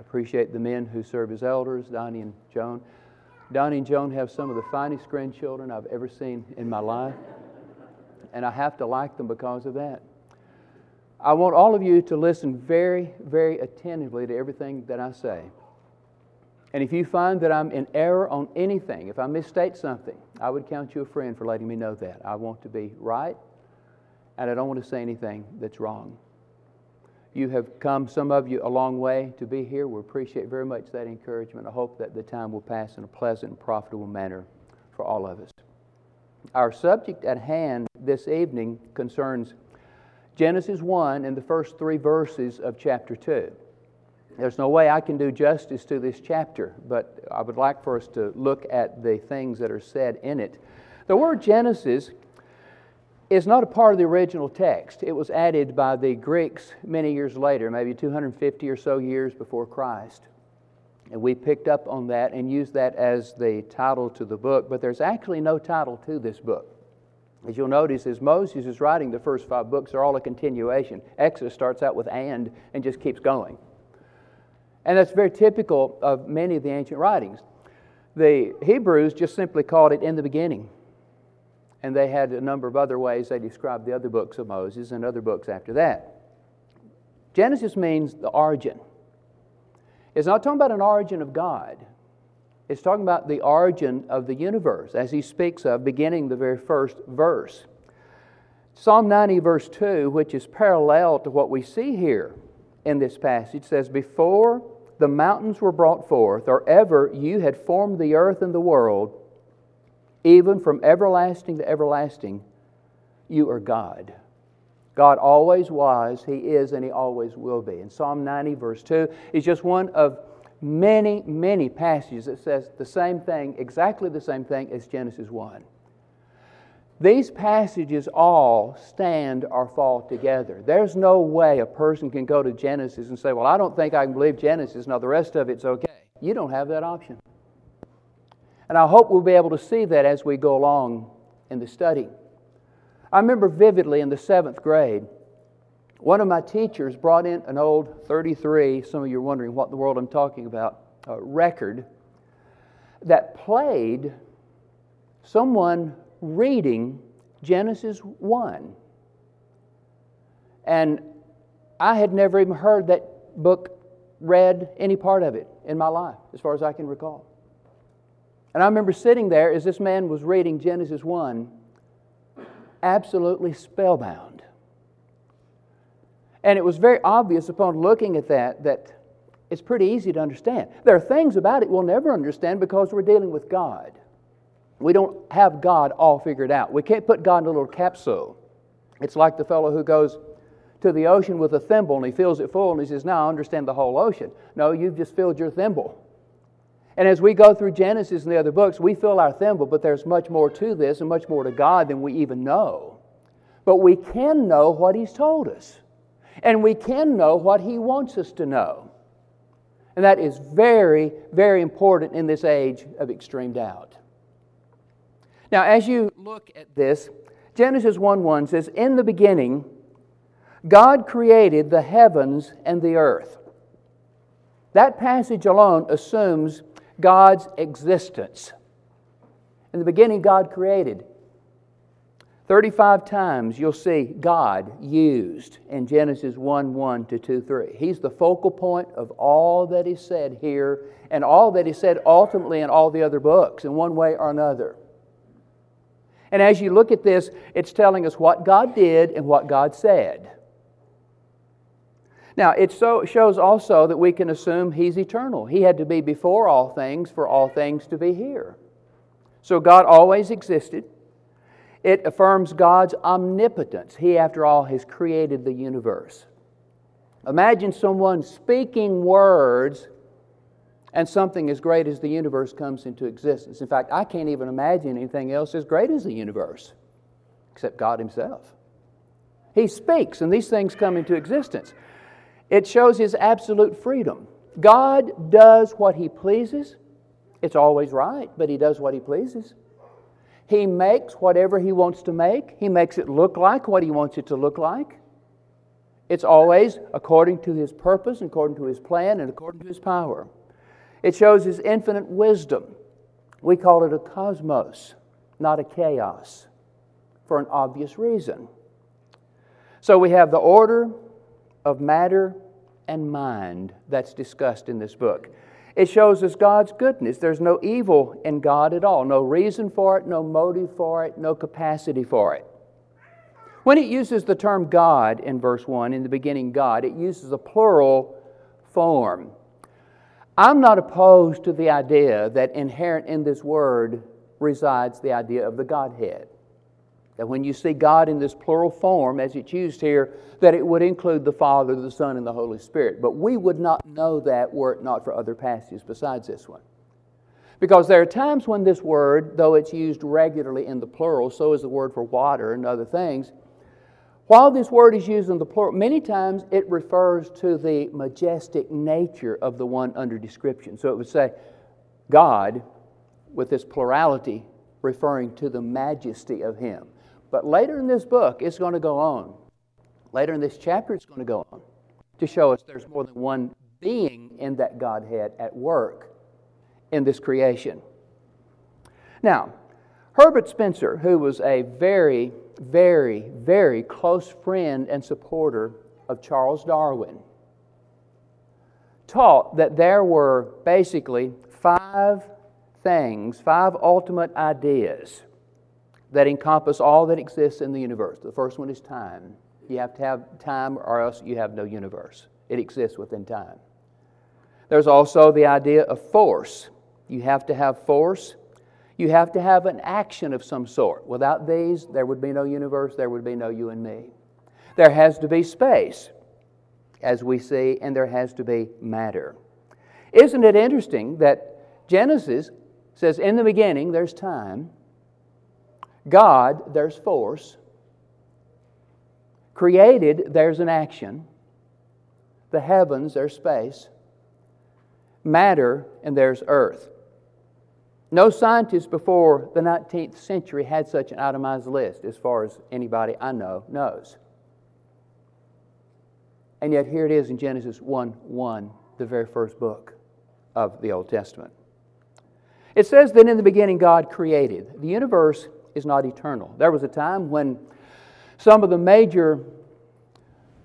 I appreciate the men who serve as elders, Donnie and Joan. Donnie and Joan have some of the finest grandchildren I've ever seen in my life, and I have to like them because of that. I want all of you to listen very, very attentively to everything that I say. And if you find that I'm in error on anything, if I misstate something, I would count you a friend for letting me know that. I want to be right, and I don't want to say anything that's wrong. You have come, some of you, a long way to be here. We appreciate very much that encouragement. I hope that the time will pass in a pleasant and profitable manner for all of us. Our subject at hand this evening concerns Genesis 1 and the first three verses of chapter 2. There's no way I can do justice to this chapter, but I would like for us to look at the things that are said in it. The word Genesis is not a part of the original text. It was added by the Greeks many years later, maybe 250 or so years before Christ. And we picked up on that and used that as the title to the book, but there's actually no title to this book. As you'll notice, as Moses is writing the first five books, they're all a continuation. Exodus starts out with and and just keeps going. And that's very typical of many of the ancient writings. The Hebrews just simply called it in the beginning. And they had a number of other ways they described the other books of Moses and other books after that. Genesis means the origin. It's not talking about an origin of God. It's talking about the origin of the universe, as he speaks of beginning the very first verse. Psalm 90, verse 2, which is parallel to what we see here in this passage says, Before the mountains were brought forth, or ever you had formed the earth and the world, even from everlasting to everlasting, you are God. God always was, He is, and He always will be. And Psalm 90, verse 2, is just one of many, many passages that says the same thing, exactly the same thing as Genesis 1. These passages all stand or fall together. There's no way a person can go to Genesis and say, Well, I don't think I can believe Genesis. Now, the rest of it's okay. You don't have that option. And I hope we'll be able to see that as we go along in the study. I remember vividly in the seventh grade, one of my teachers brought in an old 33, some of you are wondering what in the world I'm talking about, uh, record that played someone reading Genesis 1. And I had never even heard that book read any part of it in my life, as far as I can recall. And I remember sitting there as this man was reading Genesis 1, absolutely spellbound. And it was very obvious upon looking at that that it's pretty easy to understand. There are things about it we'll never understand because we're dealing with God. We don't have God all figured out. We can't put God in a little capsule. It's like the fellow who goes to the ocean with a thimble and he fills it full and he says, Now I understand the whole ocean. No, you've just filled your thimble. And as we go through Genesis and the other books, we fill our thimble, but there's much more to this and much more to God than we even know. But we can know what He's told us, and we can know what He wants us to know. And that is very, very important in this age of extreme doubt. Now, as you look at this, Genesis 1 1 says, In the beginning, God created the heavens and the earth. That passage alone assumes God's existence. In the beginning, God created. 35 times you'll see God used in Genesis 1 1 to 2 3. He's the focal point of all that He said here and all that He said ultimately in all the other books in one way or another. And as you look at this, it's telling us what God did and what God said. Now, it so, shows also that we can assume He's eternal. He had to be before all things for all things to be here. So God always existed. It affirms God's omnipotence. He, after all, has created the universe. Imagine someone speaking words and something as great as the universe comes into existence. In fact, I can't even imagine anything else as great as the universe, except God Himself. He speaks, and these things come into existence. It shows His absolute freedom. God does what He pleases. It's always right, but He does what He pleases. He makes whatever He wants to make, He makes it look like what He wants it to look like. It's always according to His purpose, according to His plan, and according to His power. It shows His infinite wisdom. We call it a cosmos, not a chaos, for an obvious reason. So we have the order of matter and mind that's discussed in this book. It shows us God's goodness. There's no evil in God at all, no reason for it, no motive for it, no capacity for it. When it uses the term God in verse 1, in the beginning, God, it uses a plural form. I'm not opposed to the idea that inherent in this word resides the idea of the Godhead. That when you see God in this plural form, as it's used here, that it would include the Father, the Son, and the Holy Spirit. But we would not know that were it not for other passages besides this one. Because there are times when this word, though it's used regularly in the plural, so is the word for water and other things, while this word is used in the plural, many times it refers to the majestic nature of the one under description. So it would say, God, with this plurality, referring to the majesty of Him. But later in this book, it's going to go on. Later in this chapter, it's going to go on to show us there's more than one being in that Godhead at work in this creation. Now, Herbert Spencer, who was a very, very, very close friend and supporter of Charles Darwin, taught that there were basically five things, five ultimate ideas that encompass all that exists in the universe. The first one is time. You have to have time, or else you have no universe. It exists within time. There's also the idea of force. You have to have force. You have to have an action of some sort. Without these, there would be no universe, there would be no you and me. There has to be space, as we see, and there has to be matter. Isn't it interesting that Genesis says, In the beginning, there's time, God, there's force. Created, there's an action. The heavens, there's space. Matter, and there's earth. No scientist before the 19th century had such an itemized list, as far as anybody I know knows. And yet, here it is in Genesis 1 1, the very first book of the Old Testament. It says that in the beginning God created. The universe is not eternal. There was a time when some of the major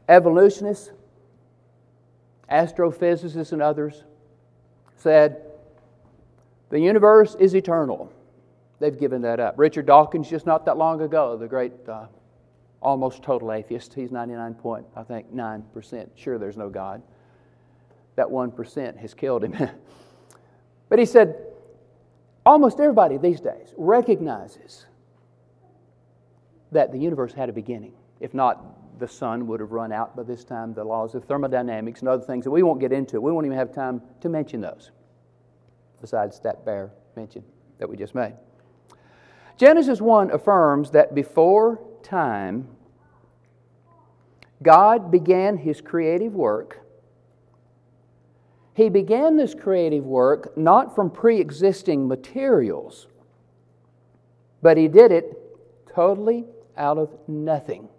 evolutionists, astrophysicists, and others said the universe is eternal. They've given that up. Richard Dawkins, just not that long ago, the great uh, almost total atheist, he's 99 point, I think, 9% sure there's no God. That 1% has killed him. but he said, almost everybody these days recognizes that the universe had a beginning. If not, the sun would have run out by this time, the laws of thermodynamics and other things that we won't get into. We won't even have time to mention those, besides that bare mention that we just made. Genesis 1 affirms that before time, God began his creative work. He began this creative work not from pre existing materials, but he did it totally out of nothing.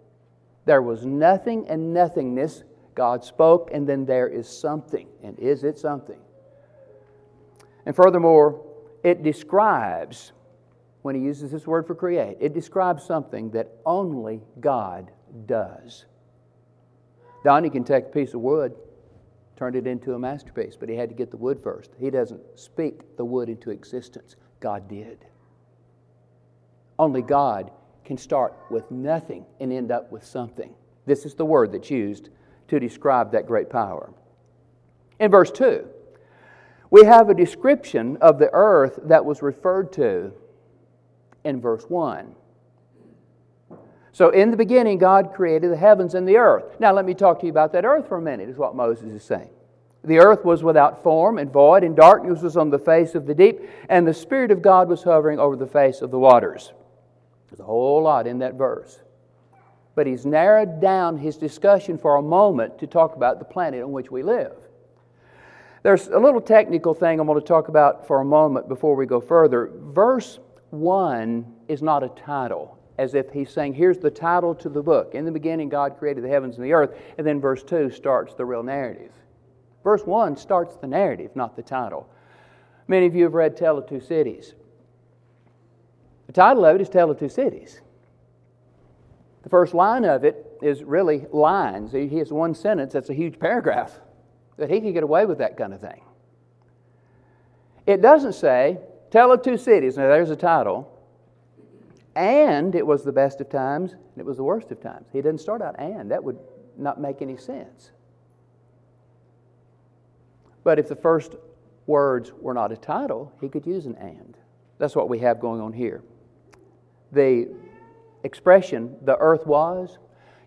There was nothing and nothingness. God spoke, and then there is something. And is it something? And furthermore, it describes, when he uses this word for create, it describes something that only God does. Donnie can take a piece of wood, turn it into a masterpiece, but he had to get the wood first. He doesn't speak the wood into existence, God did. Only God can start with nothing and end up with something. This is the word that's used to describe that great power. In verse 2, we have a description of the earth that was referred to in verse 1. So, in the beginning, God created the heavens and the earth. Now, let me talk to you about that earth for a minute, is what Moses is saying. The earth was without form and void, and darkness was on the face of the deep, and the Spirit of God was hovering over the face of the waters. There's a whole lot in that verse. But he's narrowed down his discussion for a moment to talk about the planet on which we live. There's a little technical thing I'm going to talk about for a moment before we go further. Verse 1 is not a title, as if he's saying, Here's the title to the book. In the beginning, God created the heavens and the earth. And then verse 2 starts the real narrative. Verse 1 starts the narrative, not the title. Many of you have read Tale of Two Cities. The title of it is Tale of Two Cities. The first line of it is really lines. He has one sentence that's a huge paragraph. That he could get away with that kind of thing. It doesn't say, Tale of Two Cities. Now, there's a title. And it was the best of times, and it was the worst of times. He didn't start out and. That would not make any sense. But if the first words were not a title, he could use an and. That's what we have going on here. The expression, the earth was.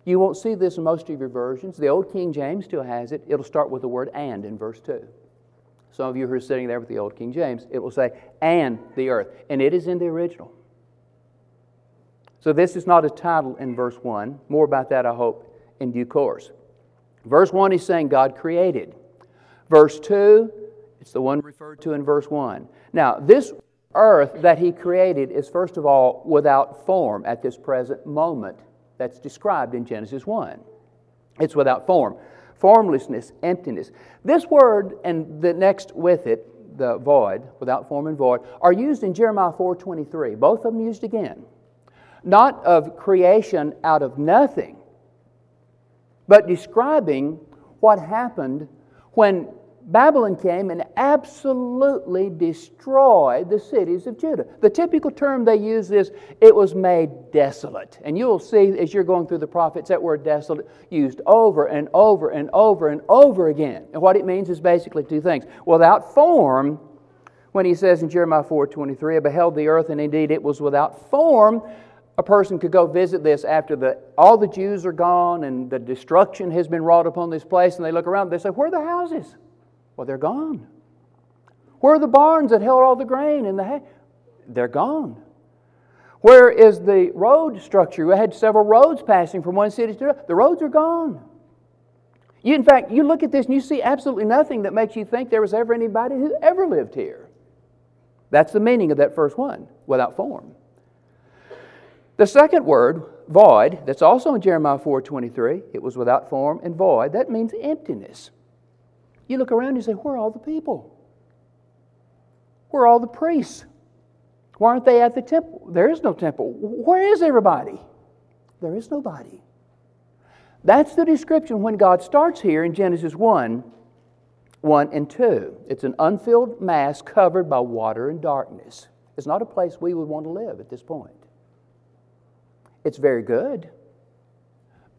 You won't see this in most of your versions. The Old King James still has it. It'll start with the word and in verse 2. Some of you who are sitting there with the Old King James, it will say, and the earth. And it is in the original. So this is not a title in verse 1. More about that, I hope, in due course. Verse 1 is saying God created. Verse 2, it's the one referred to in verse 1. Now, this earth that he created is, first of all, without form at this present moment that's described in Genesis 1. It's without form. Formlessness, emptiness. This word and the next with it, the void, without form and void, are used in Jeremiah 4.23. Both of them used again. Not of creation out of nothing, but describing what happened when Babylon came and absolutely destroyed the cities of Judah. The typical term they use is, it was made desolate. And you'll see as you're going through the prophets that word desolate used over and over and over and over again. And what it means is basically two things. Without form, when he says in Jeremiah 4:23, I beheld the earth, and indeed it was without form. A person could go visit this after the, all the Jews are gone and the destruction has been wrought upon this place, and they look around, they say, Where are the houses? Well, they're gone. Where are the barns that held all the grain and the hay? They're gone. Where is the road structure? We had several roads passing from one city to another. The roads are gone. You, in fact, you look at this and you see absolutely nothing that makes you think there was ever anybody who ever lived here. That's the meaning of that first one, without form. The second word, void, that's also in Jeremiah 4:23, it was without form and void. That means emptiness. You look around and you say, Where are all the people? Where are all the priests? Why aren't they at the temple? There is no temple. Where is everybody? There is nobody. That's the description when God starts here in Genesis 1 1 and 2. It's an unfilled mass covered by water and darkness. It's not a place we would want to live at this point. It's very good,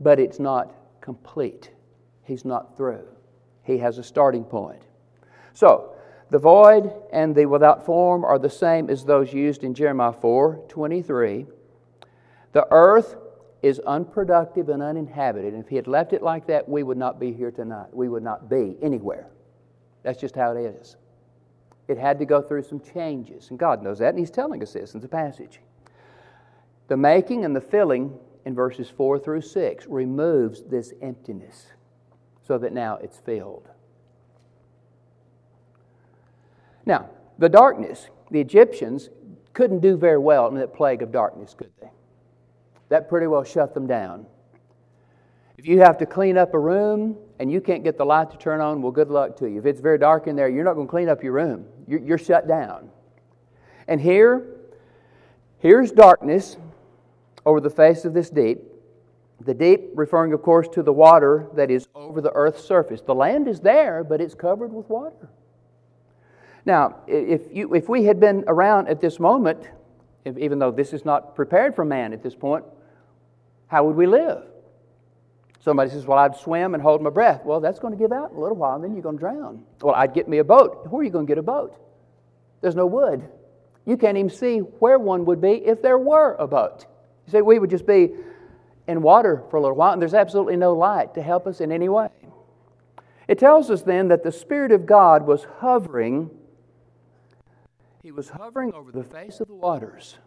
but it's not complete. He's not through. He has a starting point. So, the void and the without form are the same as those used in Jeremiah 4 23. The earth is unproductive and uninhabited. And if he had left it like that, we would not be here tonight. We would not be anywhere. That's just how it is. It had to go through some changes, and God knows that, and He's telling us this in the passage. The making and the filling in verses 4 through 6 removes this emptiness so that now it's filled. Now, the darkness, the Egyptians couldn't do very well in that plague of darkness, could they? That pretty well shut them down. If you have to clean up a room and you can't get the light to turn on, well, good luck to you. If it's very dark in there, you're not going to clean up your room. You're, you're shut down. And here, here's darkness over the face of this deep. The deep, referring, of course, to the water that is over the earth's surface. The land is there, but it's covered with water. Now, if, you, if we had been around at this moment, if, even though this is not prepared for man at this point, how would we live? Somebody says, Well, I'd swim and hold my breath. Well, that's going to give out in a little while, and then you're going to drown. Well, I'd get me a boat. Where are you going to get a boat? There's no wood. You can't even see where one would be if there were a boat. You say, We would just be in water for a little while, and there's absolutely no light to help us in any way. It tells us then that the Spirit of God was hovering, He was hovering over the face of the waters.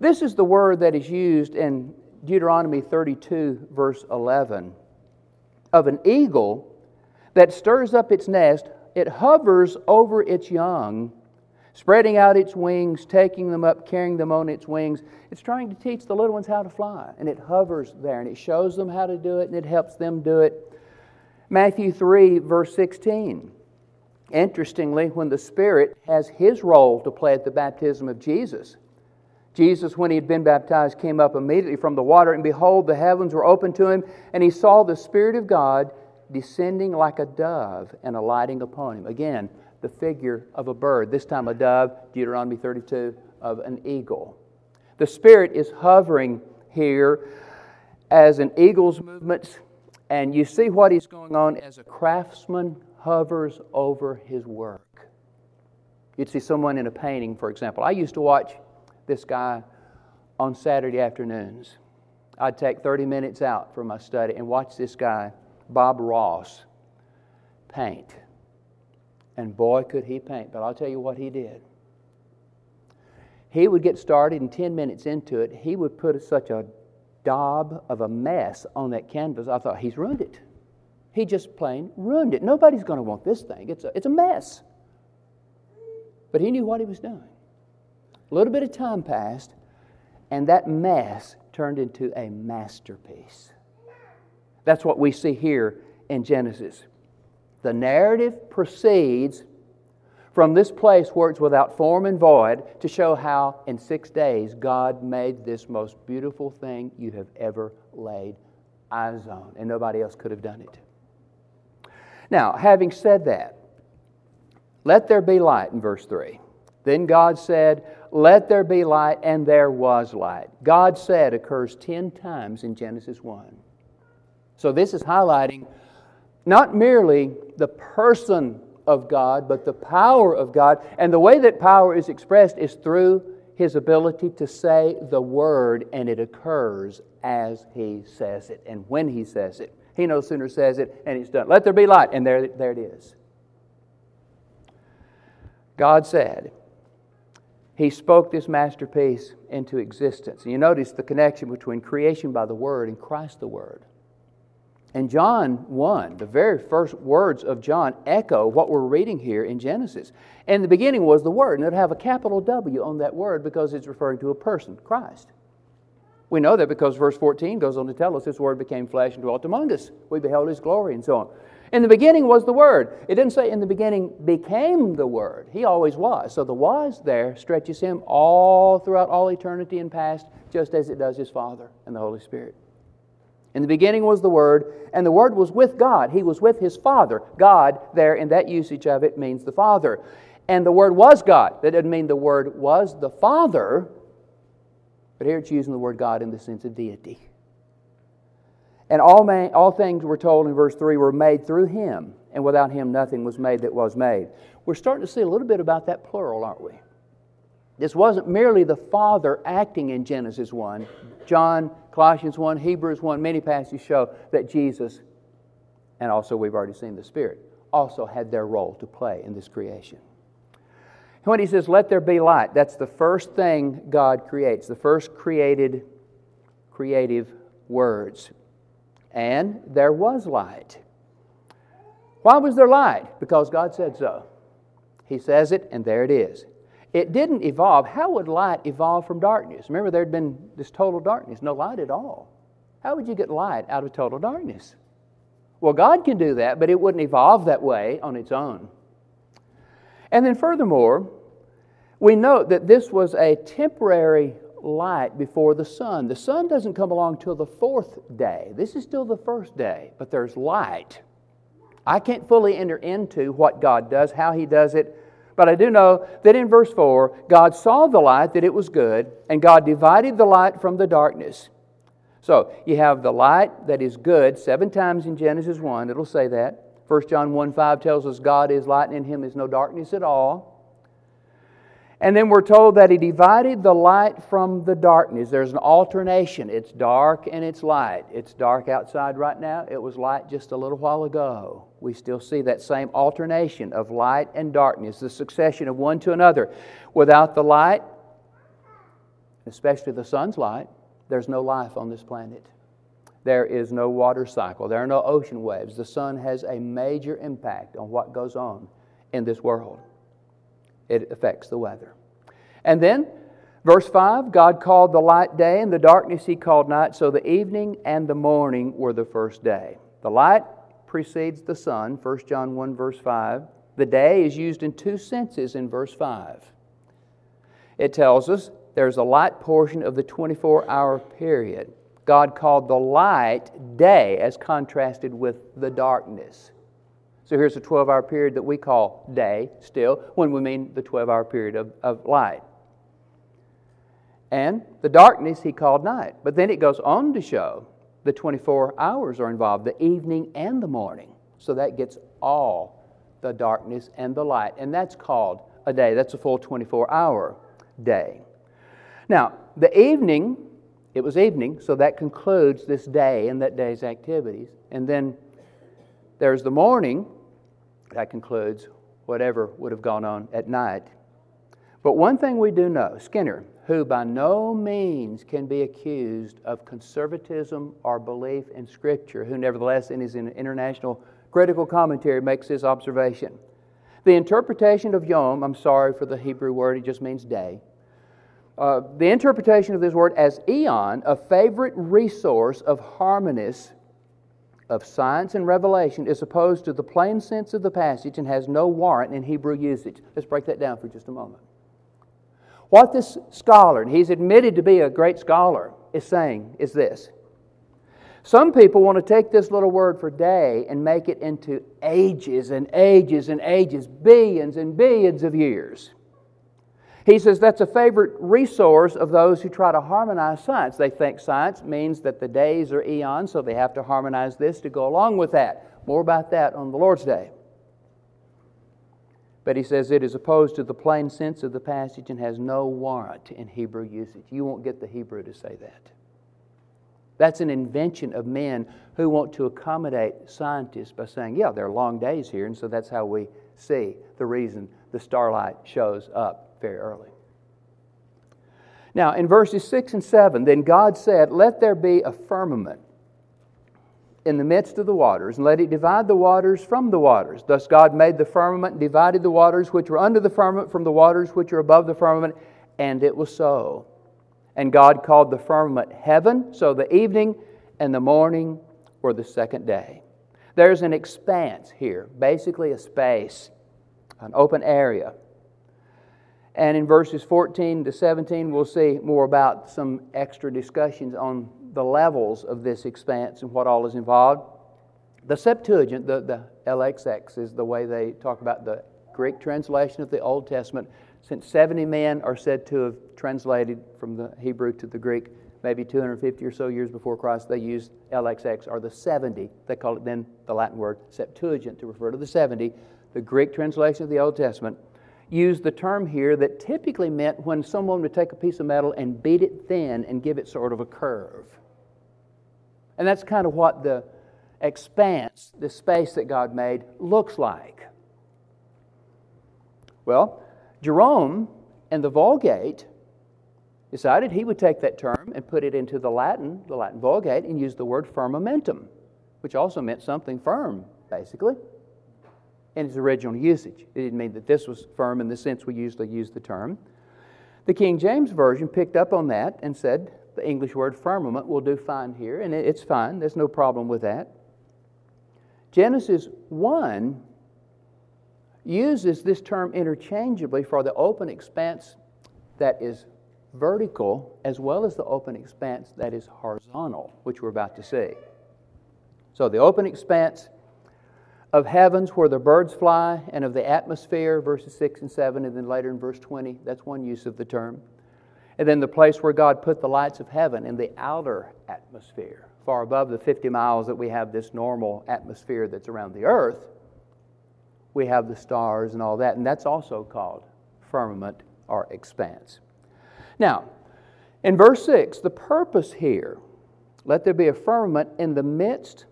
This is the word that is used in Deuteronomy 32, verse 11, of an eagle that stirs up its nest, it hovers over its young, spreading out its wings, taking them up, carrying them on its wings. It's trying to teach the little ones how to fly, and it hovers there, and it shows them how to do it, and it helps them do it. Matthew 3, verse 16. Interestingly, when the Spirit has his role to play at the baptism of Jesus, Jesus, when he had been baptized, came up immediately from the water, and behold, the heavens were opened to him, and he saw the Spirit of God descending like a dove and alighting upon him. Again, the figure of a bird, this time a dove, Deuteronomy 32, of an eagle. The Spirit is hovering here as an eagle's movements, and you see what he's going on as a craftsman hovers over his work. You'd see someone in a painting, for example. I used to watch this guy on Saturday afternoons. I'd take 30 minutes out from my study and watch this guy, Bob Ross, paint. And boy, could he paint. But I'll tell you what he did. He would get started, and 10 minutes into it, he would put such a daub of a mess on that canvas. I thought, he's ruined it. He just plain ruined it. Nobody's going to want this thing. It's a, it's a mess. But he knew what he was doing. A little bit of time passed, and that mess turned into a masterpiece. That's what we see here in Genesis. The narrative proceeds from this place where it's without form and void to show how in six days God made this most beautiful thing you have ever laid eyes on, and nobody else could have done it. Now, having said that, let there be light in verse 3. Then God said, Let there be light, and there was light. God said occurs 10 times in Genesis 1. So this is highlighting not merely the person of God, but the power of God. And the way that power is expressed is through his ability to say the word, and it occurs as he says it and when he says it. He no sooner says it and it's done. Let there be light, and there, there it is. God said, he spoke this masterpiece into existence. And you notice the connection between creation by the Word and Christ the Word. And John 1, the very first words of John echo what we're reading here in Genesis. And the beginning was the Word, and it'll have a capital W on that word because it's referring to a person, Christ. We know that because verse 14 goes on to tell us this Word became flesh and dwelt among us. We beheld His glory and so on. In the beginning was the Word. It didn't say in the beginning became the Word. He always was. So the was there stretches him all throughout all eternity and past, just as it does his Father and the Holy Spirit. In the beginning was the Word, and the Word was with God. He was with his Father. God, there in that usage of it, means the Father. And the Word was God. That doesn't mean the Word was the Father, but here it's using the word God in the sense of deity. And all, man, all things were told in verse 3 were made through him, and without him nothing was made that was made. We're starting to see a little bit about that plural, aren't we? This wasn't merely the Father acting in Genesis 1. John, Colossians 1, Hebrews 1, many passages show that Jesus, and also we've already seen the Spirit, also had their role to play in this creation. When he says, Let there be light, that's the first thing God creates, the first created creative words and there was light. Why was there light? Because God said so. He says it, and there it is. It didn't evolve. How would light evolve from darkness? Remember, there'd been this total darkness, no light at all. How would you get light out of total darkness? Well, God can do that, but it wouldn't evolve that way on its own. And then, furthermore, we note that this was a temporary light before the sun. The sun doesn't come along till the fourth day. This is still the first day, but there's light. I can't fully enter into what God does, how He does it, but I do know that in verse 4, God saw the light, that it was good, and God divided the light from the darkness. So you have the light that is good seven times in Genesis 1, it'll say that. 1 John 1 5 tells us God is light, and in Him is no darkness at all. And then we're told that he divided the light from the darkness. There's an alternation. It's dark and it's light. It's dark outside right now. It was light just a little while ago. We still see that same alternation of light and darkness, the succession of one to another. Without the light, especially the sun's light, there's no life on this planet. There is no water cycle. There are no ocean waves. The sun has a major impact on what goes on in this world. It affects the weather. And then, verse 5 God called the light day, and the darkness he called night. So the evening and the morning were the first day. The light precedes the sun, 1 John 1, verse 5. The day is used in two senses in verse 5. It tells us there's a light portion of the 24 hour period. God called the light day as contrasted with the darkness. So here's a 12 hour period that we call day still when we mean the 12 hour period of, of light. And the darkness he called night. But then it goes on to show the 24 hours are involved, the evening and the morning. So that gets all the darkness and the light. And that's called a day. That's a full 24 hour day. Now, the evening, it was evening, so that concludes this day and that day's activities. And then there's the morning, that concludes whatever would have gone on at night. But one thing we do know Skinner, who by no means can be accused of conservatism or belief in Scripture, who nevertheless in his international critical commentary makes this observation. The interpretation of Yom, I'm sorry for the Hebrew word, it just means day. Uh, the interpretation of this word as eon, a favorite resource of harmonists of science and revelation is opposed to the plain sense of the passage and has no warrant in Hebrew usage. Let's break that down for just a moment. What this scholar, and he's admitted to be a great scholar, is saying is this. Some people want to take this little word for day and make it into ages and ages and ages, billions and billions of years. He says that's a favorite resource of those who try to harmonize science. They think science means that the days are eons, so they have to harmonize this to go along with that. More about that on the Lord's Day. But he says it is opposed to the plain sense of the passage and has no warrant in Hebrew usage. You won't get the Hebrew to say that. That's an invention of men who want to accommodate scientists by saying, yeah, there are long days here, and so that's how we see the reason the starlight shows up very early. Now, in verses 6 and 7, then God said, Let there be a firmament in the midst of the waters, and let it divide the waters from the waters. Thus God made the firmament and divided the waters which were under the firmament from the waters which are above the firmament, and it was so. And God called the firmament heaven, so the evening and the morning were the second day. There's an expanse here, basically a space, an open area. And in verses 14 to 17, we'll see more about some extra discussions on the levels of this expanse and what all is involved. The Septuagint, the, the LXX, is the way they talk about the Greek translation of the Old Testament. Since 70 men are said to have translated from the Hebrew to the Greek, maybe 250 or so years before Christ, they used LXX, or the 70. They call it then the Latin word Septuagint to refer to the 70, the Greek translation of the Old Testament used the term here that typically meant when someone would take a piece of metal and beat it thin and give it sort of a curve. And that's kind of what the expanse, the space that God made, looks like. Well, Jerome and the Vulgate decided he would take that term and put it into the Latin, the Latin Vulgate, and use the word firmamentum, which also meant something firm, basically in its original usage. It didn't mean that this was firm in the sense we usually use the term. The King James Version picked up on that and said the English word firmament will do fine here, and it's fine. There's no problem with that. Genesis 1 uses this term interchangeably for the open expanse that is vertical as well as the open expanse that is horizontal, which we're about to see. So the open expanse of heavens where the birds fly, and of the atmosphere, verses 6 and 7, and then later in verse 20. That's one use of the term. And then the place where God put the lights of heaven in the outer atmosphere, far above the 50 miles that we have this normal atmosphere that's around the earth. We have the stars and all that, and that's also called firmament or expanse. Now, in verse 6, the purpose here, let there be a firmament in the midst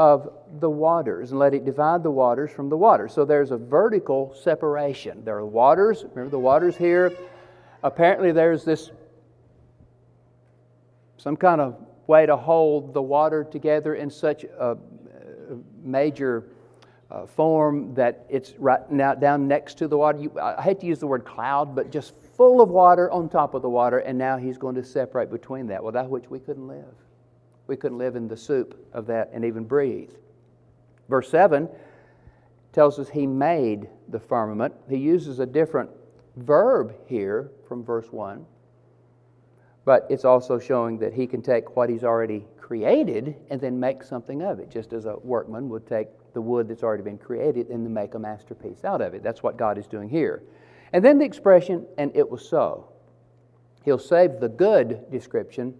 of the waters and let it divide the waters from the waters. So there's a vertical separation. There are waters, remember the waters here. Apparently, there's this some kind of way to hold the water together in such a major uh, form that it's right now down next to the water. You, I hate to use the word cloud, but just full of water on top of the water, and now he's going to separate between that, without which we couldn't live. We couldn't live in the soup of that and even breathe. Verse 7 tells us he made the firmament. He uses a different verb here from verse 1, but it's also showing that he can take what he's already created and then make something of it, just as a workman would take the wood that's already been created and then make a masterpiece out of it. That's what God is doing here. And then the expression, and it was so. He'll save the good description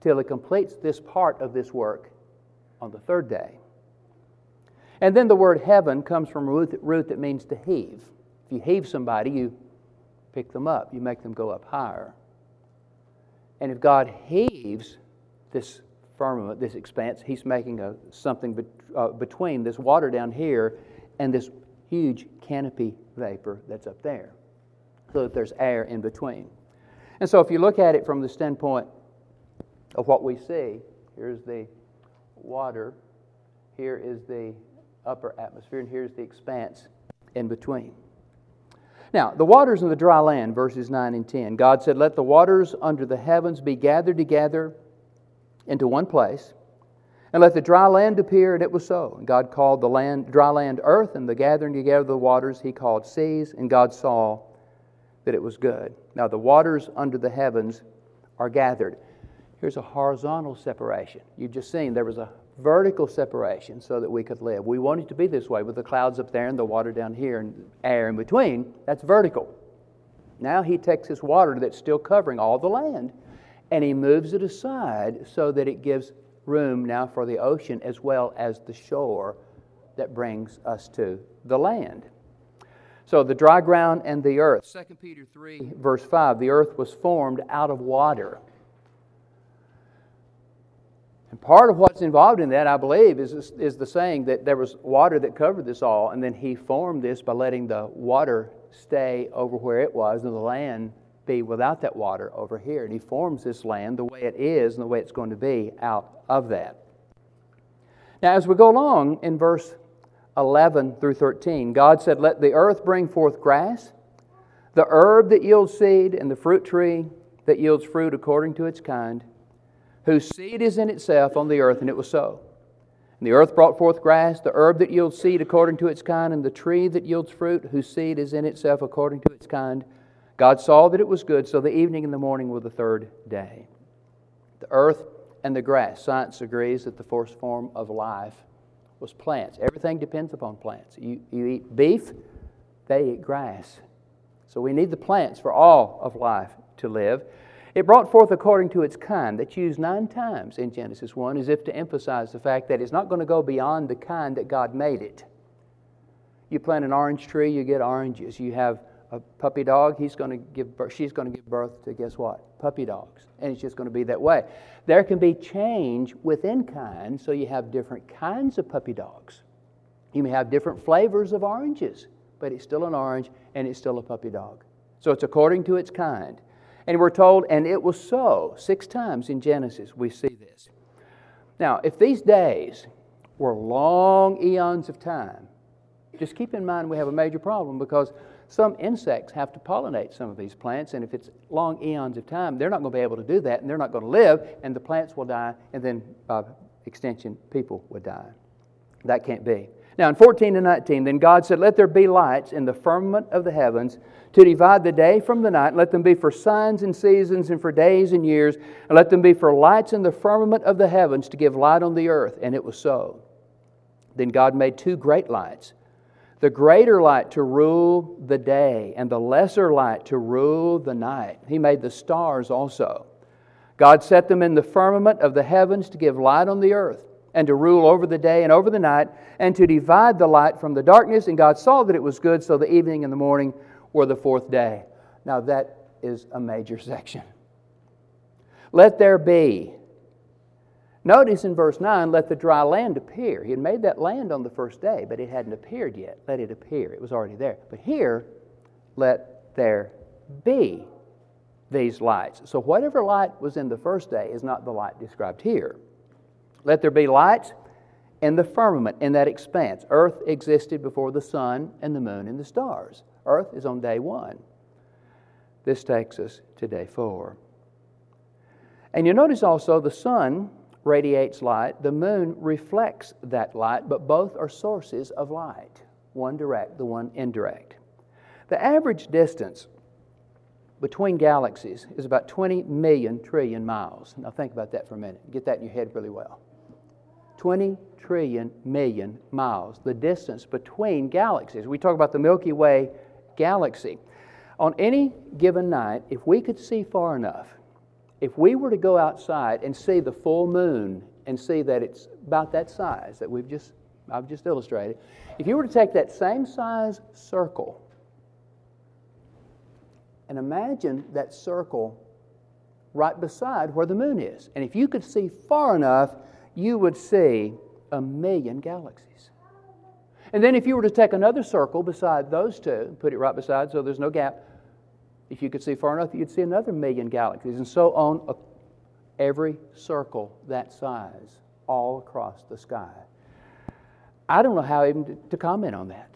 till he completes this part of this work on the third day. And then the word heaven comes from root, root that means to heave. If you heave somebody, you pick them up, you make them go up higher. And if God heaves this firmament, this expanse, He's making a, something be, uh, between this water down here and this huge canopy vapor that's up there, so that there's air in between. And so, if you look at it from the standpoint of what we see, here's the water, here is the upper atmosphere, and here's the expanse in between. Now, the waters of the dry land, verses 9 and 10. God said, Let the waters under the heavens be gathered together into one place, and let the dry land appear, and it was so. And God called the land, dry land earth, and the gathering together of the waters he called seas, and God saw that it was good. Now, the waters under the heavens are gathered. Here's a horizontal separation. You've just seen there was a vertical separation so that we could live. We want it to be this way with the clouds up there and the water down here and air in between. That's vertical. Now he takes this water that's still covering all the land and he moves it aside so that it gives room now for the ocean as well as the shore that brings us to the land. So the dry ground and the earth. 2 Peter 3, verse 5 the earth was formed out of water. And part of what's involved in that, I believe, is, is the saying that there was water that covered this all, and then he formed this by letting the water stay over where it was and the land be without that water over here. And he forms this land the way it is and the way it's going to be out of that. Now, as we go along in verse 11 through 13, God said, Let the earth bring forth grass, the herb that yields seed, and the fruit tree that yields fruit according to its kind whose seed is in itself on the earth, and it was so. And the earth brought forth grass, the herb that yields seed according to its kind, and the tree that yields fruit, whose seed is in itself according to its kind. God saw that it was good, so the evening and the morning were the third day. The earth and the grass, science agrees that the first form of life was plants. Everything depends upon plants. You, you eat beef, they eat grass. So we need the plants for all of life to live. It brought forth according to its kind. That's used nine times in Genesis 1 as if to emphasize the fact that it's not going to go beyond the kind that God made it. You plant an orange tree, you get oranges. You have a puppy dog, he's going to give birth, she's going to give birth to guess what? Puppy dogs. And it's just going to be that way. There can be change within kind, so you have different kinds of puppy dogs. You may have different flavors of oranges, but it's still an orange and it's still a puppy dog. So it's according to its kind. And we're told, and it was so. Six times in Genesis we see this. Now, if these days were long eons of time, just keep in mind we have a major problem because some insects have to pollinate some of these plants, and if it's long eons of time, they're not going to be able to do that, and they're not going to live, and the plants will die, and then uh, by extension, people would die. That can't be. Now, in 14 and 19, then God said, Let there be lights in the firmament of the heavens to divide the day from the night. Let them be for signs and seasons and for days and years. And let them be for lights in the firmament of the heavens to give light on the earth. And it was so. Then God made two great lights the greater light to rule the day, and the lesser light to rule the night. He made the stars also. God set them in the firmament of the heavens to give light on the earth and to rule over the day and over the night, and to divide the light from the darkness. And God saw that it was good, so the evening and the morning were the fourth day. Now, that is a major section. Let there be. Notice in verse 9, let the dry land appear. He had made that land on the first day, but it hadn't appeared yet. Let it appear. It was already there. But here, let there be these lights. So, whatever light was in the first day is not the light described here. Let there be lights in the firmament, in that expanse. Earth existed before the sun and the moon and the stars. Earth is on day one. This takes us to day four. And you notice also the sun radiates light, the moon reflects that light, but both are sources of light, one direct, the one indirect. The average distance between galaxies is about 20 million trillion miles. Now think about that for a minute. Get that in your head really well. 20 trillion million miles, the distance between galaxies. We talk about the Milky Way galaxy. On any given night, if we could see far enough, if we were to go outside and see the full moon and see that it's about that size that we've just I've just illustrated, if you were to take that same size circle and imagine that circle right beside where the moon is, and if you could see far enough, you would see a million galaxies. And then if you were to take another circle beside those two, put it right beside so there's no gap, if you could see far enough, you'd see another million galaxies, and so on every circle that size all across the sky. I don't know how even to comment on that.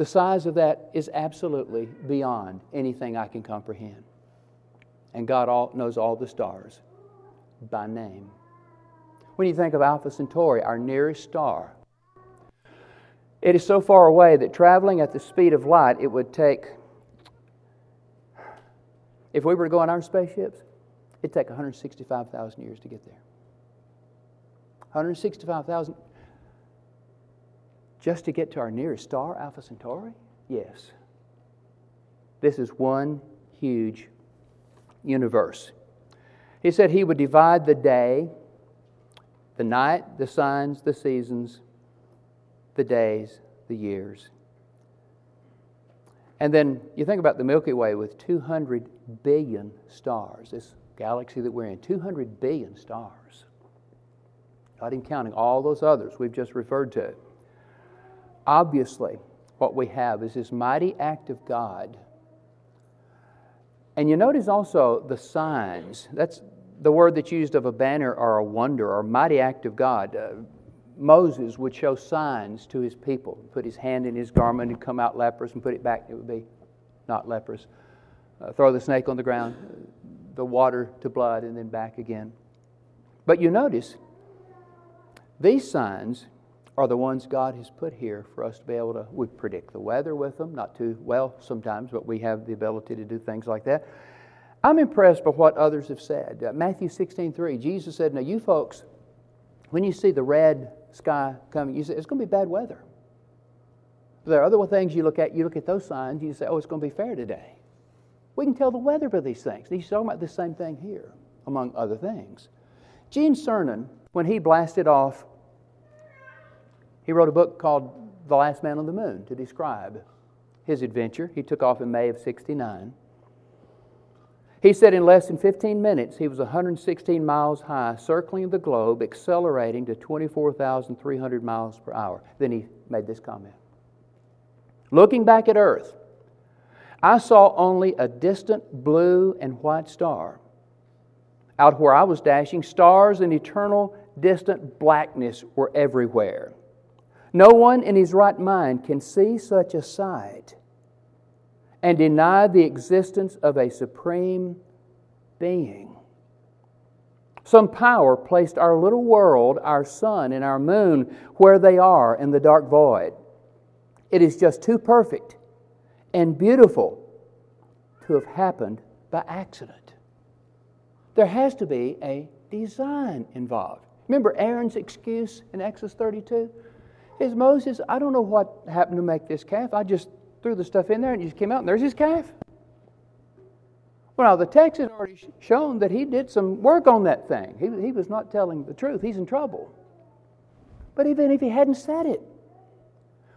The size of that is absolutely beyond anything I can comprehend. And God all, knows all the stars by name. When you think of Alpha Centauri, our nearest star, it is so far away that traveling at the speed of light, it would take if we were to go on our spaceships, it'd take 165,000 years to get there. 165,000 just to get to our nearest star, Alpha Centauri? Yes. This is one huge universe. He said he would divide the day, the night, the signs, the seasons, the days, the years. And then you think about the Milky Way with 200 billion stars, this galaxy that we're in, 200 billion stars. Not even counting all those others we've just referred to. Obviously, what we have is this mighty act of God. And you notice also the signs. That's the word that's used of a banner or a wonder or mighty act of God. Uh, Moses would show signs to his people, put his hand in his garment and come out leprous and put it back, it would be not leprous. Uh, throw the snake on the ground, the water to blood, and then back again. But you notice, these signs are the ones God has put here for us to be able to, we predict the weather with them, not too well sometimes, but we have the ability to do things like that. I'm impressed by what others have said. Uh, Matthew 16, 3, Jesus said, Now you folks, when you see the red sky coming, you say, it's going to be bad weather. But There are other things you look at, you look at those signs, you say, oh, it's going to be fair today. We can tell the weather by these things. He's talking about the same thing here, among other things. Gene Cernan, when he blasted off, he wrote a book called The Last Man on the Moon to describe his adventure. He took off in May of 69. He said in less than 15 minutes, he was 116 miles high, circling the globe, accelerating to 24,300 miles per hour. Then he made this comment Looking back at Earth, I saw only a distant blue and white star. Out where I was dashing, stars and eternal distant blackness were everywhere. No one in his right mind can see such a sight and deny the existence of a supreme being. Some power placed our little world, our sun, and our moon where they are in the dark void. It is just too perfect and beautiful to have happened by accident. There has to be a design involved. Remember Aaron's excuse in Exodus 32? Is Moses, I don't know what happened to make this calf. I just threw the stuff in there and he just came out and there's his calf. Well, now the text has already shown that he did some work on that thing. He, he was not telling the truth. He's in trouble. But even if he hadn't said it,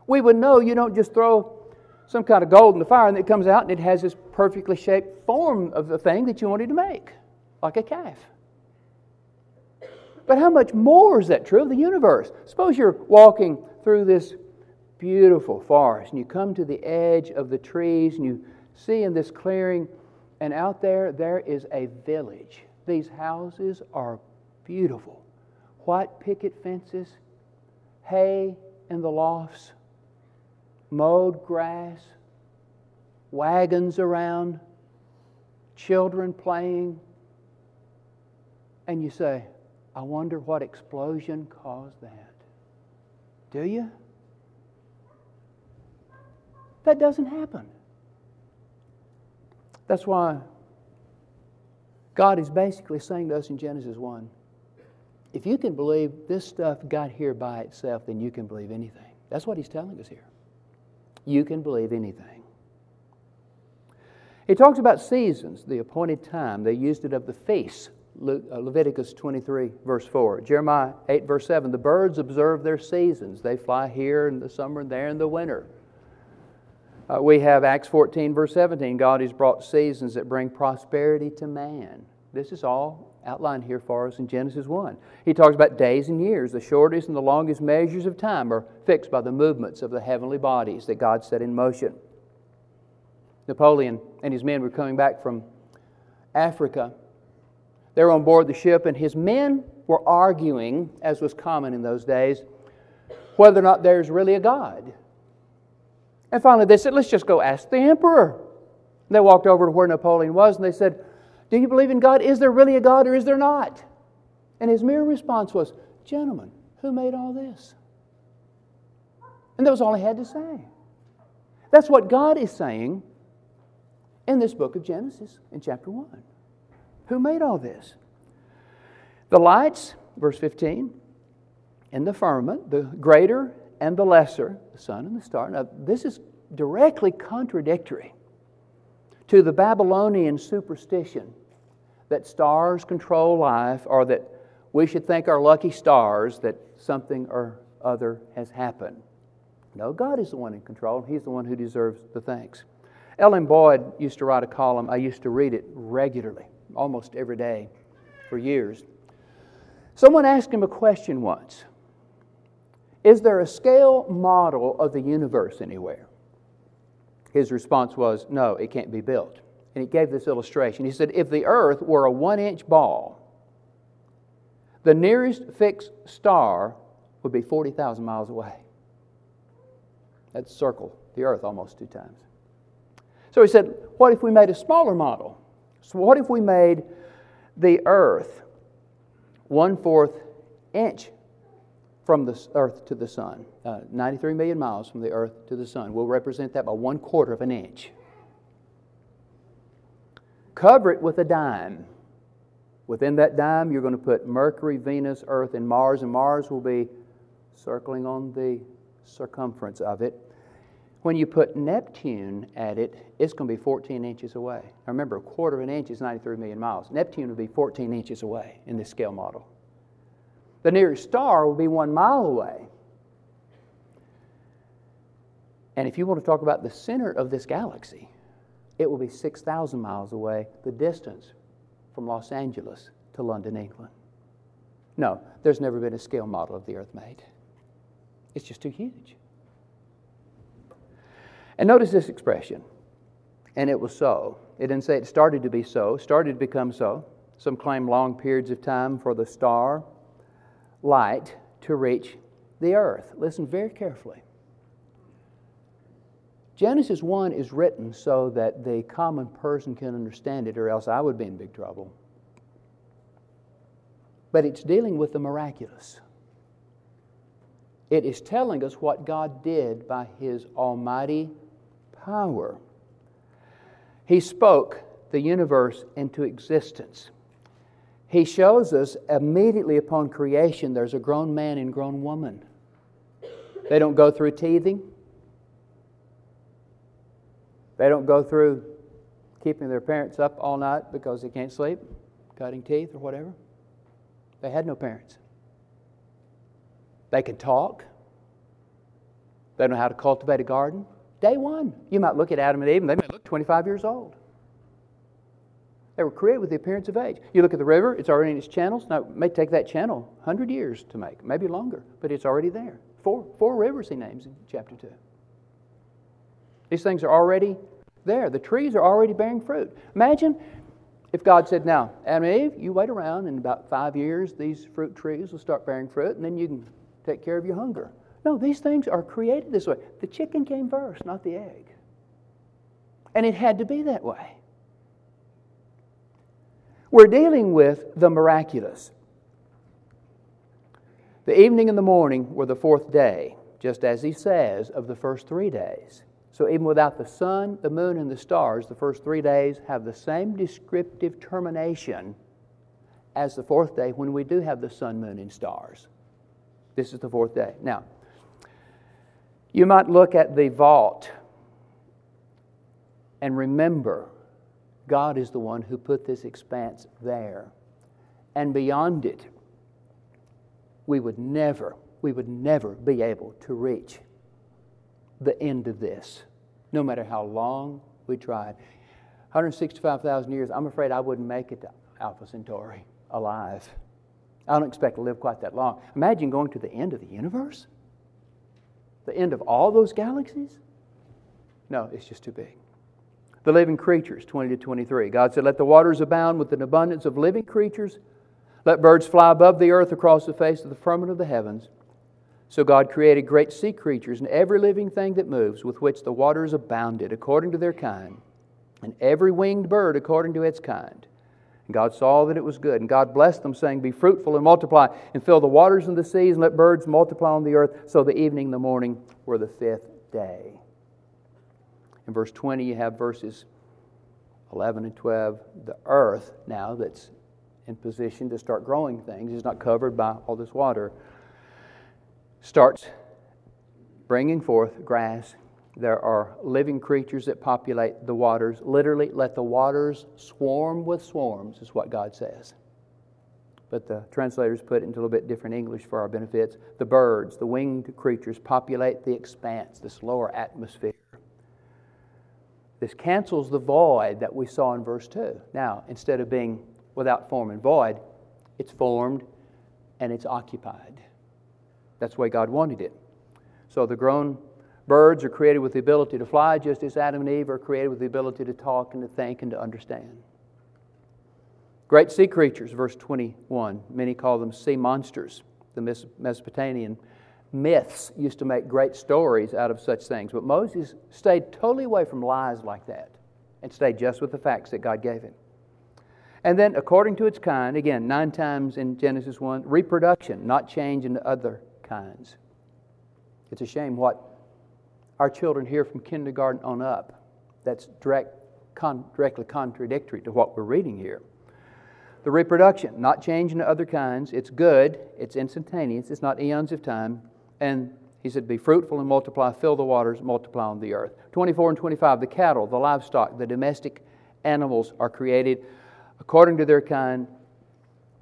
we would know you don't just throw some kind of gold in the fire and it comes out and it has this perfectly shaped form of the thing that you wanted to make, like a calf. But how much more is that true of the universe? Suppose you're walking through this beautiful forest and you come to the edge of the trees and you see in this clearing, and out there, there is a village. These houses are beautiful. White picket fences, hay in the lofts, mowed grass, wagons around, children playing. And you say, I wonder what explosion caused that. Do you? That doesn't happen. That's why God is basically saying to us in Genesis 1 if you can believe this stuff got here by itself, then you can believe anything. That's what He's telling us here. You can believe anything. He talks about seasons, the appointed time. They used it of the feasts. Le- uh, Leviticus 23, verse 4. Jeremiah 8, verse 7. The birds observe their seasons. They fly here in the summer and there in the winter. Uh, we have Acts 14, verse 17. God has brought seasons that bring prosperity to man. This is all outlined here for us in Genesis 1. He talks about days and years. The shortest and the longest measures of time are fixed by the movements of the heavenly bodies that God set in motion. Napoleon and his men were coming back from Africa. They were on board the ship, and his men were arguing, as was common in those days, whether or not there's really a God. And finally, they said, Let's just go ask the emperor. They walked over to where Napoleon was, and they said, Do you believe in God? Is there really a God or is there not? And his mere response was, Gentlemen, who made all this? And that was all he had to say. That's what God is saying in this book of Genesis in chapter 1. Who made all this? The lights, verse 15, in the firmament, the greater and the lesser, the sun and the star. Now, this is directly contradictory to the Babylonian superstition that stars control life or that we should thank our lucky stars that something or other has happened. No, God is the one in control, He's the one who deserves the thanks. L.M. Boyd used to write a column. I used to read it regularly, almost every day for years. Someone asked him a question once Is there a scale model of the universe anywhere? His response was, No, it can't be built. And he gave this illustration. He said, If the earth were a one inch ball, the nearest fixed star would be 40,000 miles away. That'd circle the earth almost two times. So he said, What if we made a smaller model? So, what if we made the earth one fourth inch from the earth to the sun? Uh, 93 million miles from the earth to the sun. We'll represent that by one quarter of an inch. Cover it with a dime. Within that dime, you're going to put Mercury, Venus, Earth, and Mars, and Mars will be circling on the circumference of it. When you put Neptune at it, it's going to be 14 inches away. Now remember, a quarter of an inch is 93 million miles. Neptune would be 14 inches away in this scale model. The nearest star will be one mile away. And if you want to talk about the center of this galaxy, it will be 6,000 miles away, the distance from Los Angeles to London, England. No, there's never been a scale model of the Earth made. It's just too huge. And notice this expression, and it was so. It didn't say it started to be so, started to become so. Some claim long periods of time for the star light to reach the earth. Listen very carefully. Genesis 1 is written so that the common person can understand it, or else I would be in big trouble. But it's dealing with the miraculous. It is telling us what God did by His almighty power. He spoke the universe into existence. He shows us immediately upon creation there's a grown man and grown woman. They don't go through teething. They don't go through keeping their parents up all night because they can't sleep, cutting teeth or whatever. They had no parents. They can talk. They know how to cultivate a garden. Day one. You might look at Adam and Eve and they may look 25 years old. They were created with the appearance of age. You look at the river, it's already in its channels. Now, it may take that channel 100 years to make, maybe longer, but it's already there. Four, four rivers he names in chapter 2. These things are already there. The trees are already bearing fruit. Imagine if God said, Now, Adam and Eve, you wait around, in about five years, these fruit trees will start bearing fruit, and then you can take care of your hunger. No, these things are created this way. The chicken came first, not the egg. And it had to be that way. We're dealing with the miraculous. The evening and the morning were the fourth day, just as he says of the first three days. So, even without the sun, the moon, and the stars, the first three days have the same descriptive termination as the fourth day when we do have the sun, moon, and stars. This is the fourth day. Now, you might look at the vault and remember God is the one who put this expanse there. And beyond it, we would never, we would never be able to reach the end of this, no matter how long we tried. 165,000 years, I'm afraid I wouldn't make it to Alpha Centauri alive. I don't expect to live quite that long. Imagine going to the end of the universe? The end of all those galaxies? No, it's just too big. The living creatures, 20 to 23. God said, Let the waters abound with an abundance of living creatures let birds fly above the earth across the face of the firmament of the heavens. So God created great sea creatures and every living thing that moves, with which the waters abounded according to their kind, and every winged bird according to its kind. And God saw that it was good. And God blessed them, saying, Be fruitful and multiply, and fill the waters and the seas, and let birds multiply on the earth. So the evening and the morning were the fifth day. In verse 20, you have verses 11 and 12. The earth now that's in position to start growing things, is not covered by all this water, starts bringing forth grass. There are living creatures that populate the waters. Literally, let the waters swarm with swarms, is what God says. But the translators put it into a little bit different English for our benefits. The birds, the winged creatures, populate the expanse, this lower atmosphere. This cancels the void that we saw in verse 2. Now, instead of being without form and void, it's formed and it's occupied. That's the way God wanted it. So the grown birds are created with the ability to fly, just as Adam and Eve are created with the ability to talk and to think and to understand. Great sea creatures, verse 21. Many call them sea monsters. The Mesopotamian myths used to make great stories out of such things. But Moses stayed totally away from lies like that and stayed just with the facts that God gave him. And then, according to its kind, again, nine times in Genesis 1, reproduction, not change into other kinds. It's a shame what our children hear from kindergarten on up. That's direct, con, directly contradictory to what we're reading here. The reproduction, not changing to other kinds. It's good, it's instantaneous, it's not eons of time. And he said, Be fruitful and multiply, fill the waters, multiply on the earth. 24 and 25, the cattle, the livestock, the domestic animals are created according to their kind,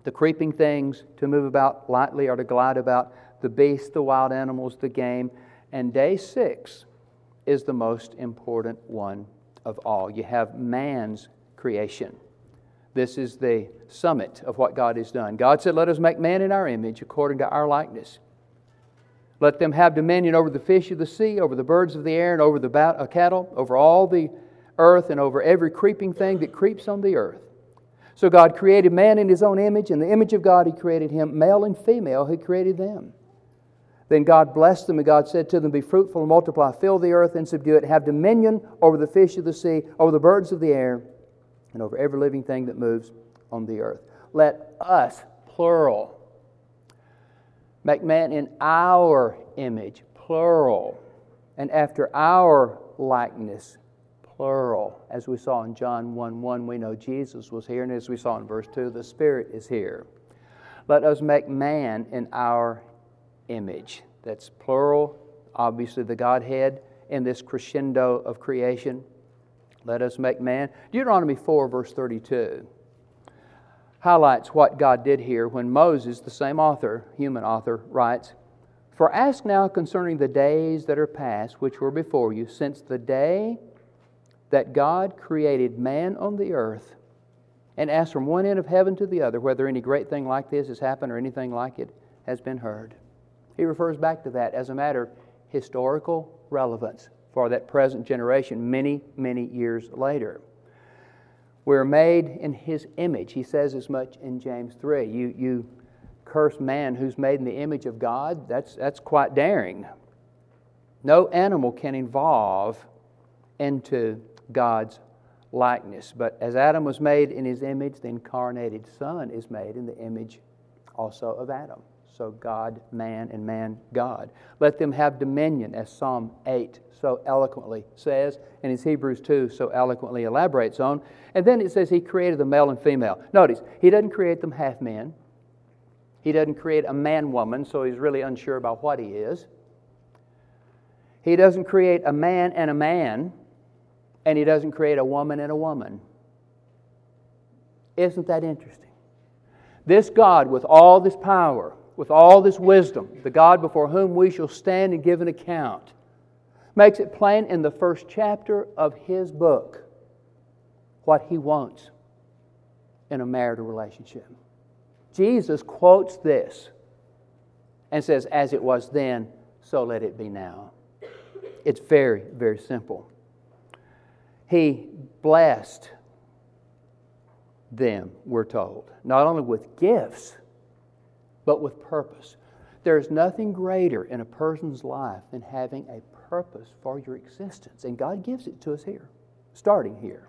the creeping things to move about lightly or to glide about, the beasts, the wild animals, the game. And day six is the most important one of all. You have man's creation. This is the summit of what God has done. God said, Let us make man in our image according to our likeness. Let them have dominion over the fish of the sea, over the birds of the air, and over the uh, cattle, over all the earth, and over every creeping thing that creeps on the earth. So God created man in his own image. In the image of God, he created him. Male and female, he created them. Then God blessed them, and God said to them, Be fruitful and multiply, fill the earth and subdue it, have dominion over the fish of the sea, over the birds of the air, and over every living thing that moves on the earth. Let us, plural, make man in our image, plural, and after our likeness, plural. As we saw in John 1 1, we know Jesus was here, and as we saw in verse 2, the Spirit is here. Let us make man in our image. That's plural, obviously, the Godhead in this crescendo of creation. Let us make man. Deuteronomy 4, verse 32, highlights what God did here when Moses, the same author, human author, writes, For ask now concerning the days that are past, which were before you, since the day that God created man on the earth and ask from one end of heaven to the other whether any great thing like this has happened or anything like it has been heard. He refers back to that as a matter of historical relevance for that present generation many, many years later. We're made in His image. He says as much in James 3. You, you curse man who's made in the image of God, that's, that's quite daring. No animal can evolve into God's likeness. But as Adam was made in his image, the incarnated Son is made in the image also of Adam. So God, man, and man, God. Let them have dominion, as Psalm 8 so eloquently says, and as Hebrews 2 so eloquently elaborates on. And then it says he created the male and female. Notice, he doesn't create them half men. He doesn't create a man woman, so he's really unsure about what he is. He doesn't create a man and a man, and he doesn't create a woman and a woman. Isn't that interesting? This God, with all this power, with all this wisdom, the God before whom we shall stand and give an account, makes it plain in the first chapter of his book what he wants in a marital relationship. Jesus quotes this and says, As it was then, so let it be now. It's very, very simple. He blessed them, we're told, not only with gifts, but with purpose. There's nothing greater in a person's life than having a purpose for your existence, and God gives it to us here, starting here.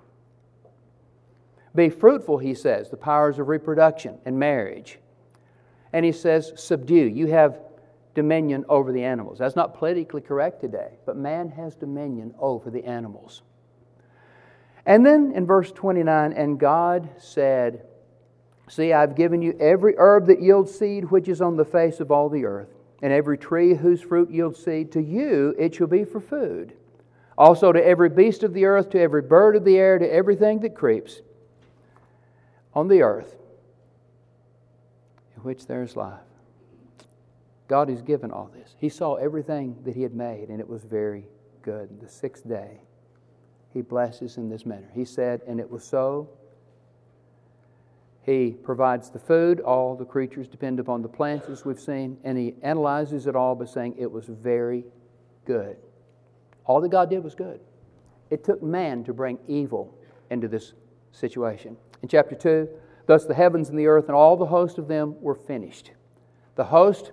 Be fruitful, he says, the powers of reproduction and marriage. And he says, subdue. You have dominion over the animals. That's not politically correct today, but man has dominion over the animals. And then in verse 29, and God said, See, I've given you every herb that yields seed which is on the face of all the earth, and every tree whose fruit yields seed. To you it shall be for food. Also to every beast of the earth, to every bird of the air, to everything that creeps on the earth, in which there is life. God has given all this. He saw everything that He had made, and it was very good. The sixth day, He blesses in this manner. He said, And it was so. He provides the food. All the creatures depend upon the plants, as we've seen, and He analyzes it all by saying, It was very good. All that God did was good. It took man to bring evil into this situation. In chapter 2, thus the heavens and the earth and all the host of them were finished. The host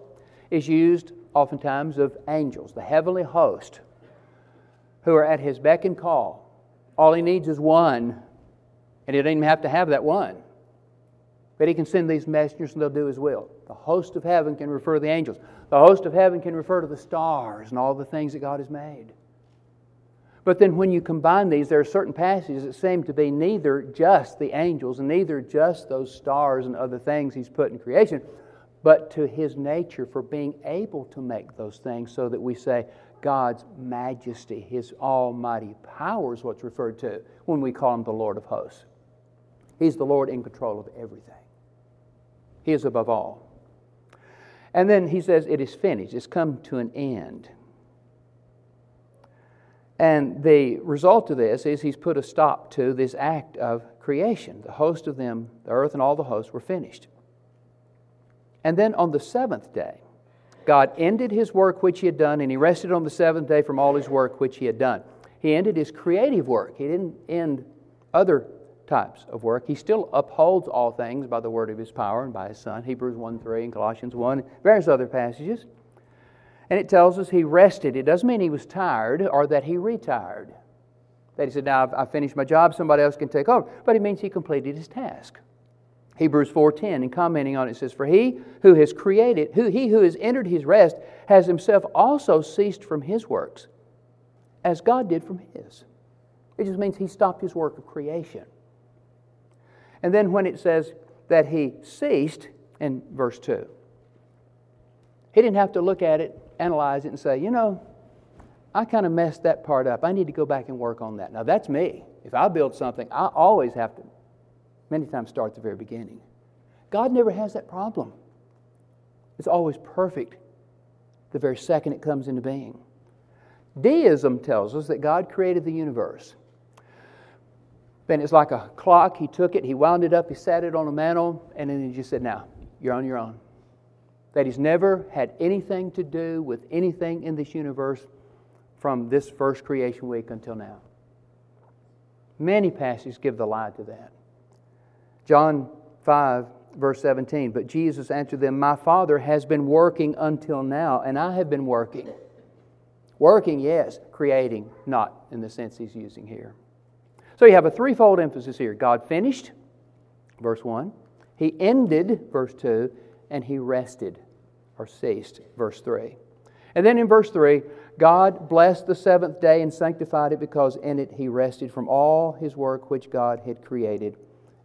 is used oftentimes of angels, the heavenly host, who are at his beck and call. All he needs is one, and he doesn't even have to have that one. But he can send these messengers and they'll do his will. The host of heaven can refer to the angels. The host of heaven can refer to the stars and all the things that God has made. But then when you combine these, there are certain passages that seem to be neither just the angels and neither just those stars and other things he's put in creation, but to his nature for being able to make those things so that we say God's majesty, his almighty power is what's referred to when we call him the Lord of hosts. He's the Lord in control of everything, he is above all. And then he says, It is finished, it's come to an end. And the result of this is he's put a stop to this act of creation. The host of them, the earth and all the hosts, were finished. And then on the seventh day, God ended his work which he had done, and he rested on the seventh day from all his work which he had done. He ended his creative work. He didn't end other types of work. He still upholds all things by the word of his power and by his Son, Hebrews 1 3 and Colossians 1, various other passages. And it tells us he rested. It doesn't mean he was tired or that he retired. That he said, Now I've, I've finished my job, somebody else can take over. But it means he completed his task. Hebrews 4:10 and commenting on it says for he who has created who he who has entered his rest has himself also ceased from his works as God did from his. It just means he stopped his work of creation. And then when it says that he ceased in verse 2 he didn't have to look at it, analyze it and say, "You know, I kind of messed that part up. I need to go back and work on that." Now that's me. If I build something, I always have to many times start at the very beginning. God never has that problem. It's always perfect the very second it comes into being. Deism tells us that God created the universe. Then it's like a clock. He took it, he wound it up, he sat it on a mantle, and then he just said, Now, you're on your own. That he's never had anything to do with anything in this universe from this first creation week until now. Many passages give the lie to that. John 5, verse 17. But Jesus answered them, My Father has been working until now, and I have been working. Working, yes, creating, not in the sense he's using here. So you have a threefold emphasis here God finished, verse 1. He ended, verse 2. And he rested or ceased, verse 3. And then in verse 3, God blessed the seventh day and sanctified it because in it he rested from all his work which God had created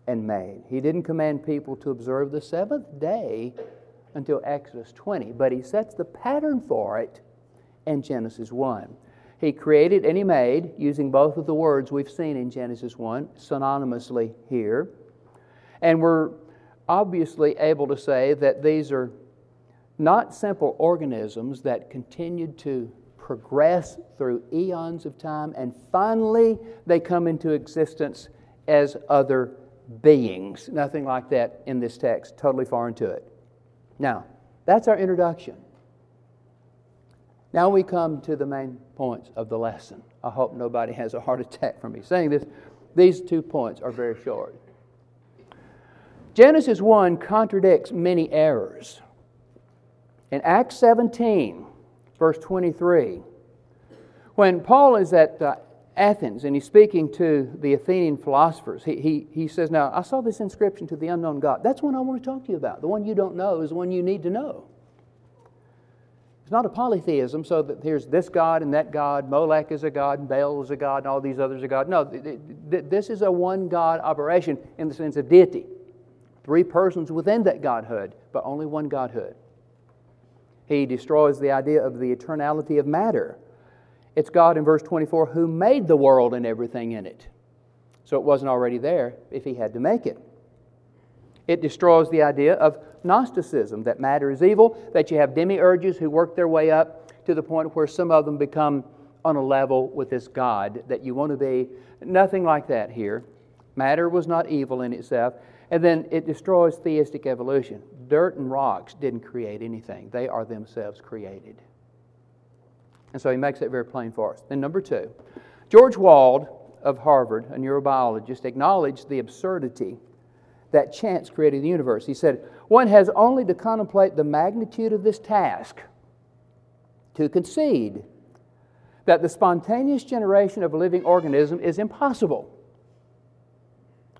and made. He didn't command people to observe the seventh day until Exodus 20, but he sets the pattern for it in Genesis 1. He created and he made, using both of the words we've seen in Genesis 1 synonymously here. And we're obviously able to say that these are not simple organisms that continued to progress through eons of time and finally they come into existence as other beings. Nothing like that in this text, totally foreign to it. Now, that's our introduction. Now we come to the main points of the lesson. I hope nobody has a heart attack from me saying this. These two points are very short. Genesis 1 contradicts many errors. In Acts 17, verse 23, when Paul is at uh, Athens and he's speaking to the Athenian philosophers, he, he, he says, Now, I saw this inscription to the unknown God. That's one I want to talk to you about. The one you don't know is the one you need to know. It's not a polytheism, so that there's this God and that God, Molech is a God, and Baal is a God, and all these others are God. No, this is a one God operation in the sense of deity. Three persons within that Godhood, but only one Godhood. He destroys the idea of the eternality of matter. It's God in verse 24 who made the world and everything in it. So it wasn't already there if he had to make it. It destroys the idea of Gnosticism, that matter is evil, that you have demiurges who work their way up to the point where some of them become on a level with this God that you want to be. Nothing like that here. Matter was not evil in itself. And then it destroys theistic evolution. Dirt and rocks didn't create anything, they are themselves created. And so he makes it very plain for us. Then, number two, George Wald of Harvard, a neurobiologist, acknowledged the absurdity that chance created the universe. He said, One has only to contemplate the magnitude of this task to concede that the spontaneous generation of a living organism is impossible.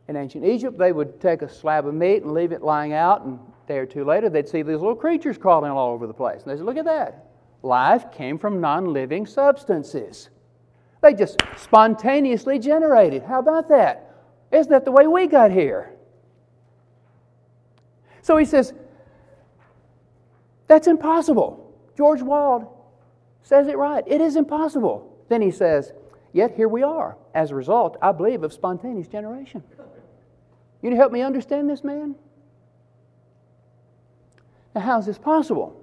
In ancient Egypt, they would take a slab of meat and leave it lying out, and a day or two later, they'd see these little creatures crawling all over the place. And they said, Look at that. Life came from non living substances. They just spontaneously generated. How about that? Isn't that the way we got here? So he says, That's impossible. George Wald says it right. It is impossible. Then he says, Yet here we are, as a result, I believe, of spontaneous generation. You help me understand this man? Now, how is this possible?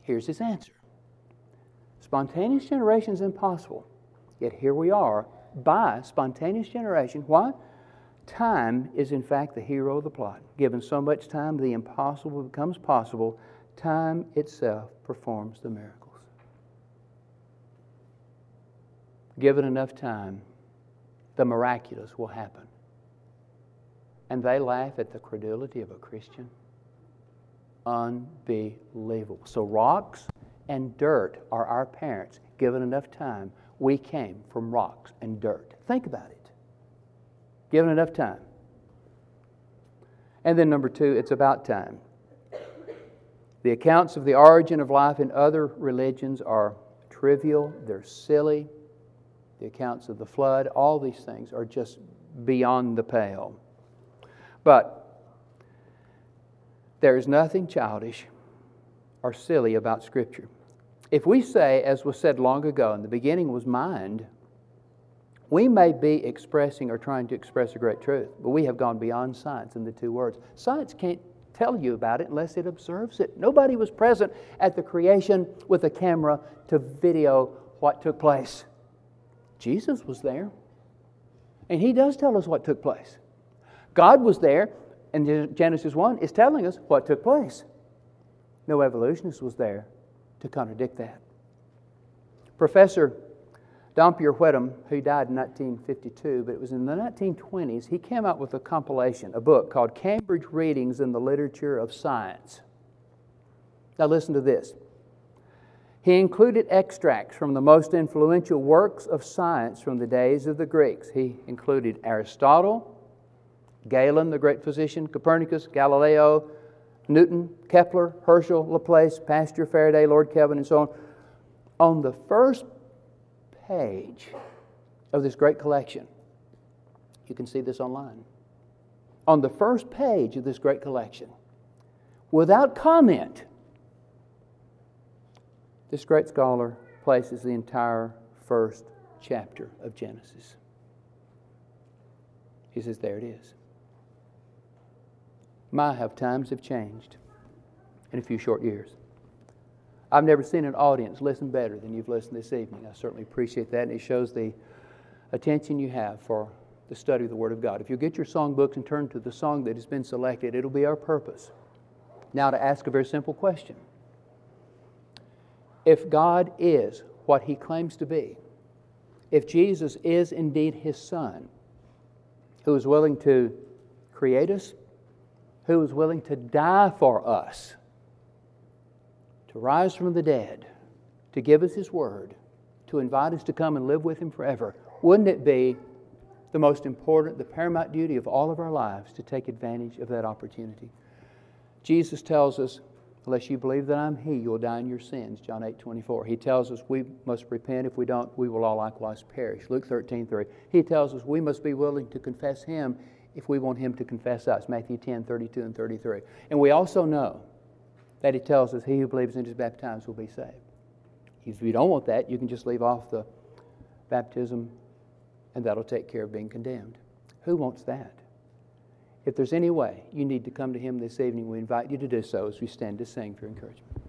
Here's his answer Spontaneous generation is impossible. Yet here we are by spontaneous generation. Why? Time is, in fact, the hero of the plot. Given so much time, the impossible becomes possible. Time itself performs the miracles. Given enough time, the miraculous will happen. And they laugh at the credulity of a Christian? Unbelievable. So, rocks and dirt are our parents. Given enough time, we came from rocks and dirt. Think about it. Given enough time. And then, number two, it's about time. The accounts of the origin of life in other religions are trivial, they're silly. The accounts of the flood, all these things are just beyond the pale. But there is nothing childish or silly about Scripture. If we say, as was said long ago, in the beginning was mind, we may be expressing or trying to express a great truth, but we have gone beyond science in the two words. Science can't tell you about it unless it observes it. Nobody was present at the creation with a camera to video what took place. Jesus was there, and he does tell us what took place. God was there, and Genesis 1 is telling us what took place. No evolutionist was there to contradict that. Professor Dampier Whetham, who died in 1952, but it was in the 1920s, he came out with a compilation, a book called Cambridge Readings in the Literature of Science. Now, listen to this. He included extracts from the most influential works of science from the days of the Greeks. He included Aristotle, Galen, the great physician, Copernicus, Galileo, Newton, Kepler, Herschel, Laplace, Pasteur, Faraday, Lord Kelvin, and so on. On the first page of this great collection, you can see this online. On the first page of this great collection, without comment, this great scholar places the entire first chapter of Genesis. He says, There it is. My have times have changed in a few short years. I've never seen an audience listen better than you've listened this evening. I certainly appreciate that, and it shows the attention you have for the study of the Word of God. If you get your songbooks and turn to the song that has been selected, it'll be our purpose. Now, to ask a very simple question If God is what He claims to be, if Jesus is indeed His Son, who is willing to create us, who is willing to die for us, to rise from the dead, to give us His Word, to invite us to come and live with Him forever, wouldn't it be the most important, the paramount duty of all of our lives to take advantage of that opportunity? Jesus tells us, unless you believe that I'm He, you'll die in your sins. John 8 24. He tells us we must repent. If we don't, we will all likewise perish. Luke 13 3. He tells us we must be willing to confess Him if we want Him to confess us. Matthew 10 32 and 33. And we also know that He tells us he who believes and is baptized will be saved. If you don't want that, you can just leave off the baptism and that'll take care of being condemned. Who wants that? If there's any way you need to come to Him this evening, we invite you to do so as we stand to sing for encouragement.